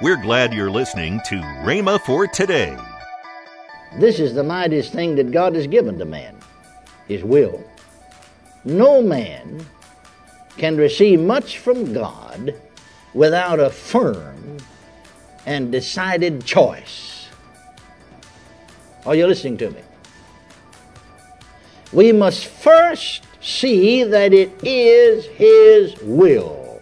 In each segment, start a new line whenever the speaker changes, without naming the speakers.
We're glad you're listening to Rhema for today.
This is the mightiest thing that God has given to man His will. No man can receive much from God without a firm and decided choice. Are you listening to me? We must first see that it is His will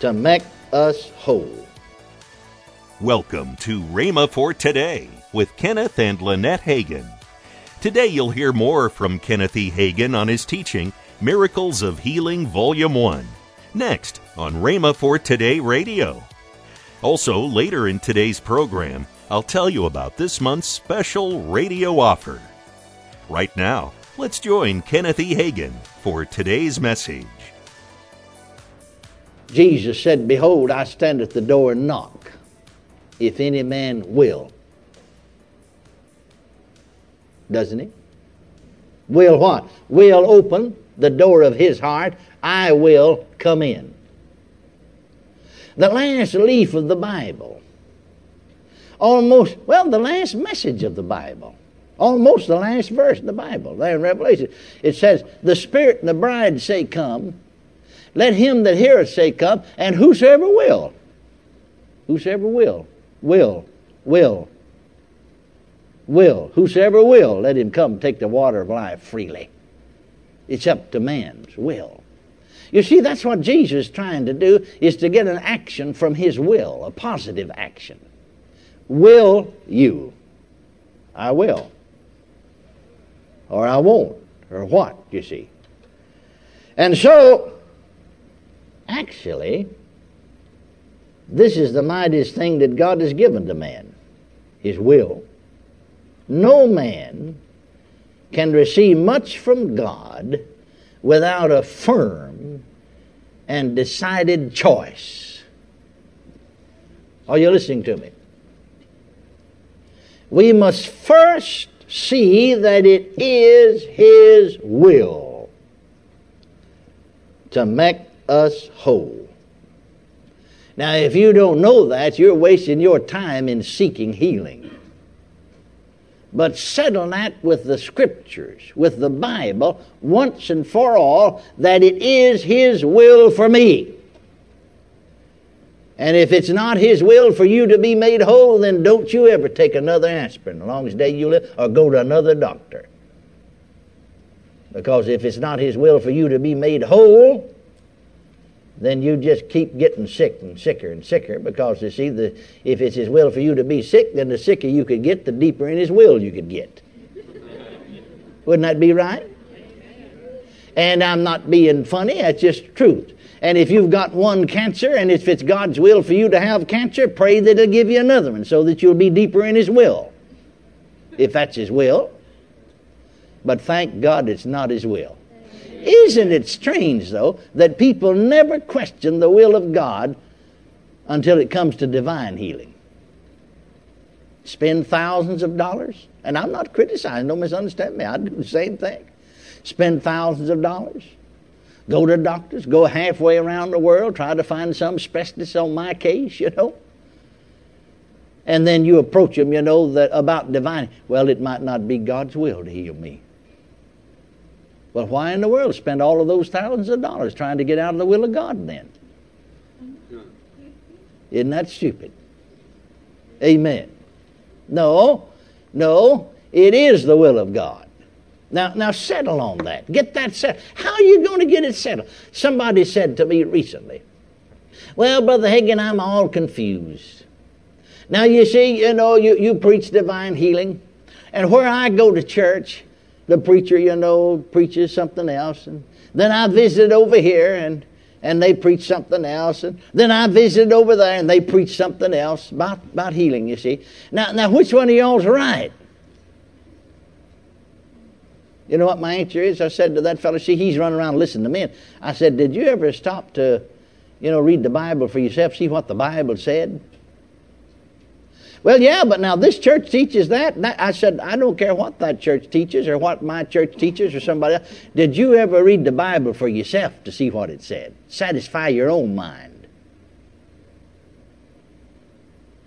to make us whole.
Welcome to Rhema for Today with Kenneth and Lynette Hagin. Today you'll hear more from Kenneth E. Hagin on his teaching, Miracles of Healing, Volume 1, next on Rhema for Today Radio. Also, later in today's program, I'll tell you about this month's special radio offer. Right now, let's join Kenneth E. Hagin for today's message.
Jesus said, Behold, I stand at the door and knock, if any man will. Doesn't he? Will what? Will open the door of his heart. I will come in. The last leaf of the Bible, almost, well, the last message of the Bible, almost the last verse of the Bible, there in Revelation, it says, The Spirit and the bride say, Come. Let him that heareth say, Come, and whosoever will, whosoever will, will, will, will, whosoever will, let him come take the water of life freely. It's up to man's will. You see, that's what Jesus is trying to do, is to get an action from his will, a positive action. Will you? I will. Or I won't. Or what, you see. And so, actually, this is the mightiest thing that God has given to man his will. No man can receive much from God without a firm and decided choice. Are you listening to me? We must first see that it is His will to make us whole. Now, if you don't know that, you're wasting your time in seeking healing. But settle that with the Scriptures, with the Bible, once and for all, that it is His will for me. And if it's not His will for you to be made whole, then don't you ever take another aspirin, as long as day you live, or go to another doctor. Because if it's not His will for you to be made whole, then you just keep getting sick and sicker and sicker because you see the if it's his will for you to be sick then the sicker you could get the deeper in his will you could get. Wouldn't that be right? And i'm not being funny that's just truth. And if you've got one cancer and if it's god's will for you to have cancer pray that he'll give you another one so that you'll be deeper in his will if that's his will. But thank god it's not his will isn't it strange, though, that people never question the will of God until it comes to divine healing? Spend thousands of dollars, and I'm not criticizing, don't misunderstand me, I do the same thing. Spend thousands of dollars, go to doctors, go halfway around the world, try to find some specialist on my case, you know. And then you approach them, you know, that about divine. Well, it might not be God's will to heal me. Well, why in the world spend all of those thousands of dollars trying to get out of the will of God then? Isn't that stupid? Amen. No, no, it is the will of God. Now, now settle on that. Get that settled. How are you going to get it settled? Somebody said to me recently, Well, Brother Hagin, I'm all confused. Now, you see, you know, you, you preach divine healing, and where I go to church, the preacher, you know, preaches something else. And then I visit over here and, and they preach something else. And then I visit over there and they preach something else about, about healing, you see. Now, now, which one of y'all's right? You know what my answer is? I said to that fellow, see, he's running around listening to men. I said, did you ever stop to, you know, read the Bible for yourself, see what the Bible said? Well, yeah, but now this church teaches that. I said, I don't care what that church teaches or what my church teaches or somebody else. Did you ever read the Bible for yourself to see what it said? Satisfy your own mind.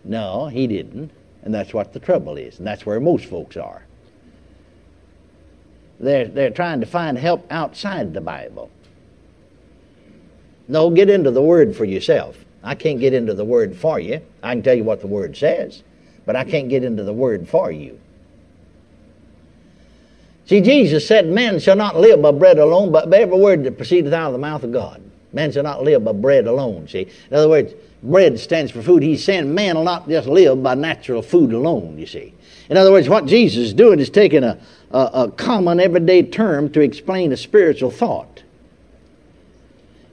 No, he didn't. And that's what the trouble is. And that's where most folks are. They're, they're trying to find help outside the Bible. No, get into the Word for yourself. I can't get into the Word for you. I can tell you what the Word says, but I can't get into the Word for you. See, Jesus said, Man shall not live by bread alone, but by every word that proceedeth out of the mouth of God. Man shall not live by bread alone. See, in other words, bread stands for food. He's saying man will not just live by natural food alone, you see. In other words, what Jesus is doing is taking a, a, a common everyday term to explain a spiritual thought.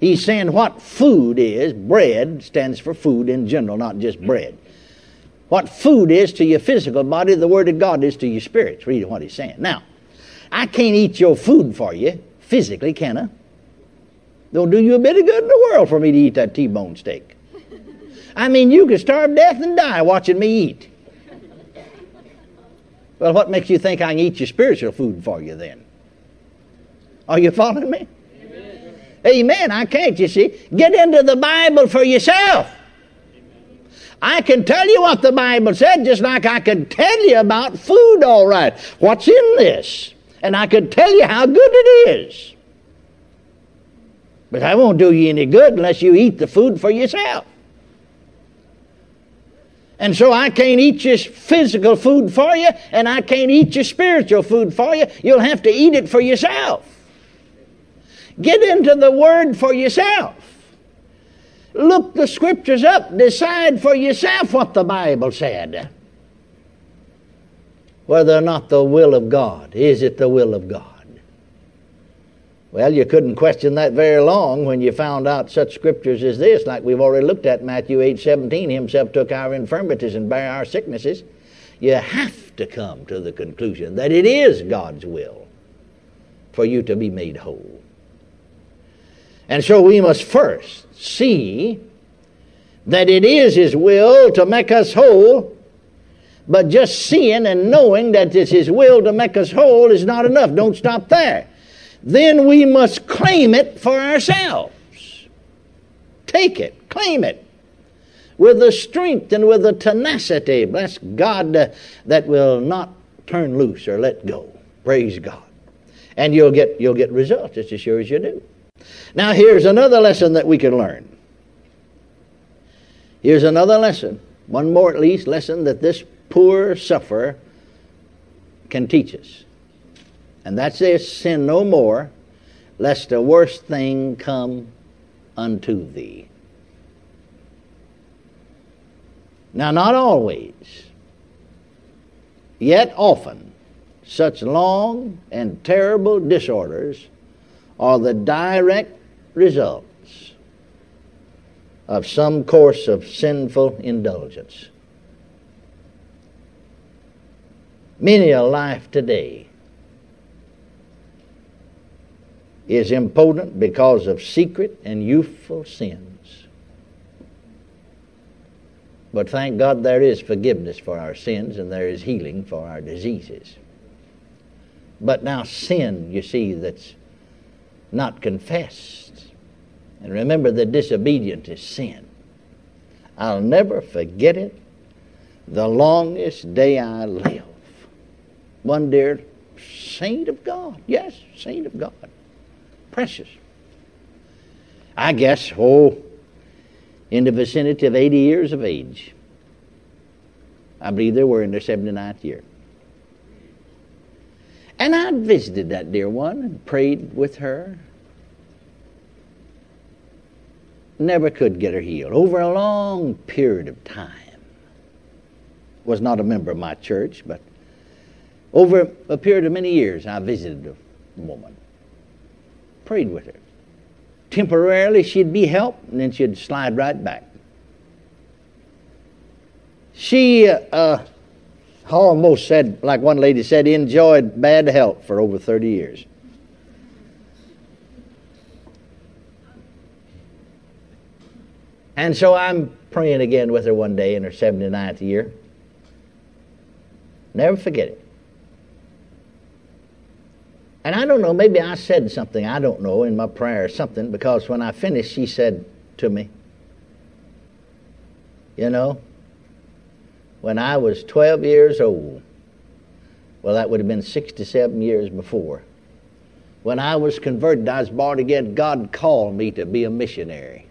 He's saying what food is, bread stands for food in general, not just bread. What food is to your physical body, the Word of God is to your spirits. Read what he's saying. Now, I can't eat your food for you physically, can I? Don't do you a bit of good in the world for me to eat that T-bone steak. I mean, you could starve death and die watching me eat. Well, what makes you think I can eat your spiritual food for you then? Are you following me? Amen. I can't, you see. Get into the Bible for yourself. I can tell you what the Bible said, just like I can tell you about food, all right. What's in this? And I can tell you how good it is. But I won't do you any good unless you eat the food for yourself. And so I can't eat your physical food for you, and I can't eat your spiritual food for you. You'll have to eat it for yourself. Get into the Word for yourself. Look the Scriptures up. Decide for yourself what the Bible said. Whether or not the will of God. Is it the will of God? Well, you couldn't question that very long when you found out such scriptures as this, like we've already looked at Matthew 8 17. Himself took our infirmities and bare our sicknesses. You have to come to the conclusion that it is God's will for you to be made whole. And so we must first see that it is His will to make us whole, but just seeing and knowing that it's His will to make us whole is not enough. Don't stop there then we must claim it for ourselves. Take it, claim it with the strength and with the tenacity, bless God, uh, that will not turn loose or let go. Praise God. And you'll get, you'll get results just as sure as you do. Now, here's another lesson that we can learn. Here's another lesson, one more at least, lesson that this poor sufferer can teach us. And that's this sin no more, lest a worse thing come unto thee. Now, not always, yet often, such long and terrible disorders are the direct results of some course of sinful indulgence. Many a life today is impotent because of secret and youthful sins. But thank God there is forgiveness for our sins and there is healing for our diseases. But now, sin, you see, that's not confessed. And remember, the disobedient is sin. I'll never forget it the longest day I live. One dear saint of God, yes, saint of God, precious. I guess, oh, in the vicinity of 80 years of age. I believe they were in their 79th year. And I visited that dear one and prayed with her. Never could get her healed. Over a long period of time. Was not a member of my church, but over a period of many years, I visited the woman prayed with her. Temporarily, she'd be helped, and then she'd slide right back. She uh, almost said, like one lady said, he enjoyed bad health for over 30 years. And so I'm praying again with her one day in her 79th year. Never forget it. And I don't know, maybe I said something, I don't know, in my prayer or something, because when I finished, she said to me, You know, when I was 12 years old. Well, that would have been 67 years before. When I was converted, I was born again. God called me to be a missionary.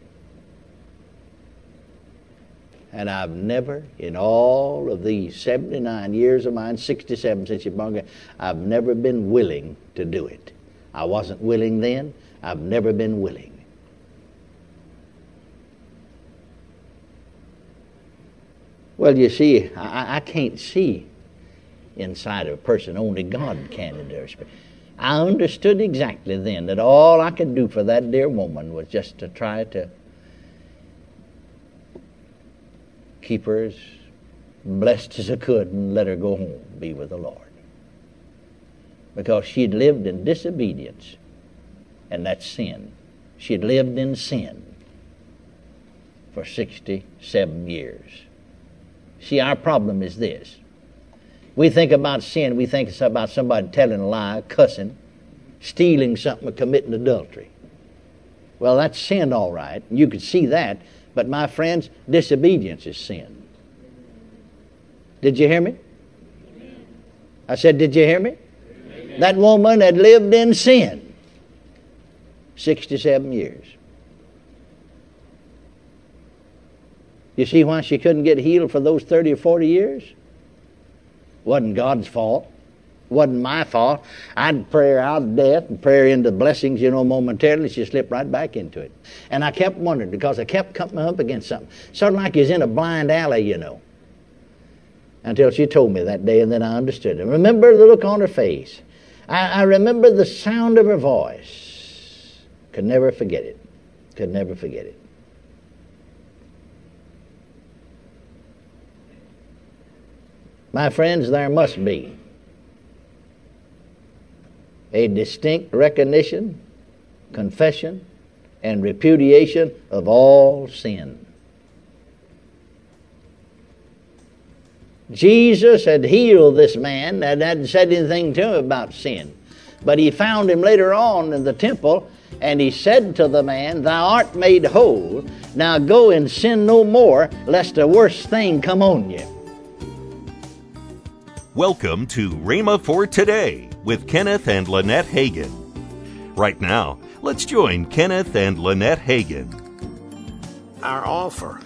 And I've never, in all of these 79 years of mine, 67 since you're born again, I've never been willing to do it. I wasn't willing then. I've never been willing. Well, you see, I, I can't see inside of a person. Only God can in their spirit. I understood exactly then that all I could do for that dear woman was just to try to keep her as blessed as I could and let her go home, be with the Lord. Because she'd lived in disobedience, and that's sin. She'd lived in sin for 67 years. See, our problem is this. We think about sin, we think about somebody telling a lie, cussing, stealing something, or committing adultery. Well, that's sin, all right. You could see that. But, my friends, disobedience is sin. Did you hear me? I said, Did you hear me? That woman had lived in sin 67 years. You see why she couldn't get healed for those 30 or 40 years? Wasn't God's fault. Wasn't my fault. I'd pray her out of death and pray her into blessings, you know, momentarily. She slipped right back into it. And I kept wondering because I kept coming up against something. Sort of like he's in a blind alley, you know. Until she told me that day, and then I understood it. Remember the look on her face. I, I remember the sound of her voice. Could never forget it. Could never forget it. My friends, there must be a distinct recognition, confession, and repudiation of all sin. Jesus had healed this man and hadn't said anything to him about sin. But he found him later on in the temple, and he said to the man, Thou art made whole. Now go and sin no more, lest a worse thing come on you.
Welcome to Rhema for Today with Kenneth and Lynette Hagin. Right now, let's join Kenneth and Lynette Hagin.
Our offer.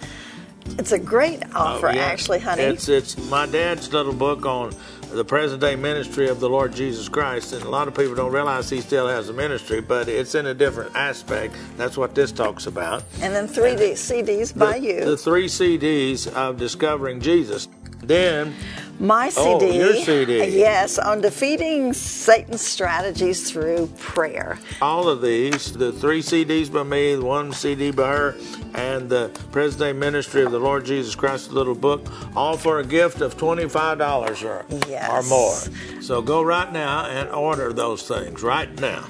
It's a great oh, offer,
Oh, yeah.
actually, honey.
It's it's my dad's little book on the present day ministry of the Lord Jesus Christ, and a lot of people don't realize he still has a ministry, but it's in a different aspect. That's what this talks about.
and then three D- CDs by
the,
you.
The three CDs of discovering Jesus. Then
My
Oh,
CD.
your CD.
Yes, on defeating Satan's strategies through prayer.
all of these, the three CDs by me, the one CD by her, and the present day ministry of the Lord Jesus Christ, the little book, all for a gift of $25 or,
Yes.
or more. So go right now and order those things right now.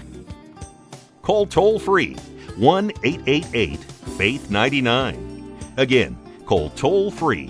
Call toll free one eight eight eight Faith 99. Again, call toll free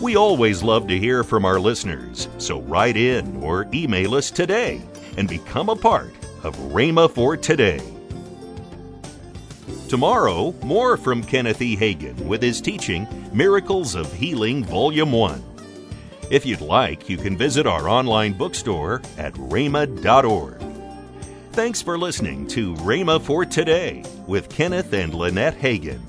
We always love to hear from our listeners, so write in or email us today and become a part of Rhema for Today. Tomorrow, more from Kenneth E. Hagin with his teaching Miracles of Healing, Volume 1. If you'd like, you can visit our online bookstore at rhema.org. Thanks for listening to Rhema for Today with Kenneth and Lynette Hagin.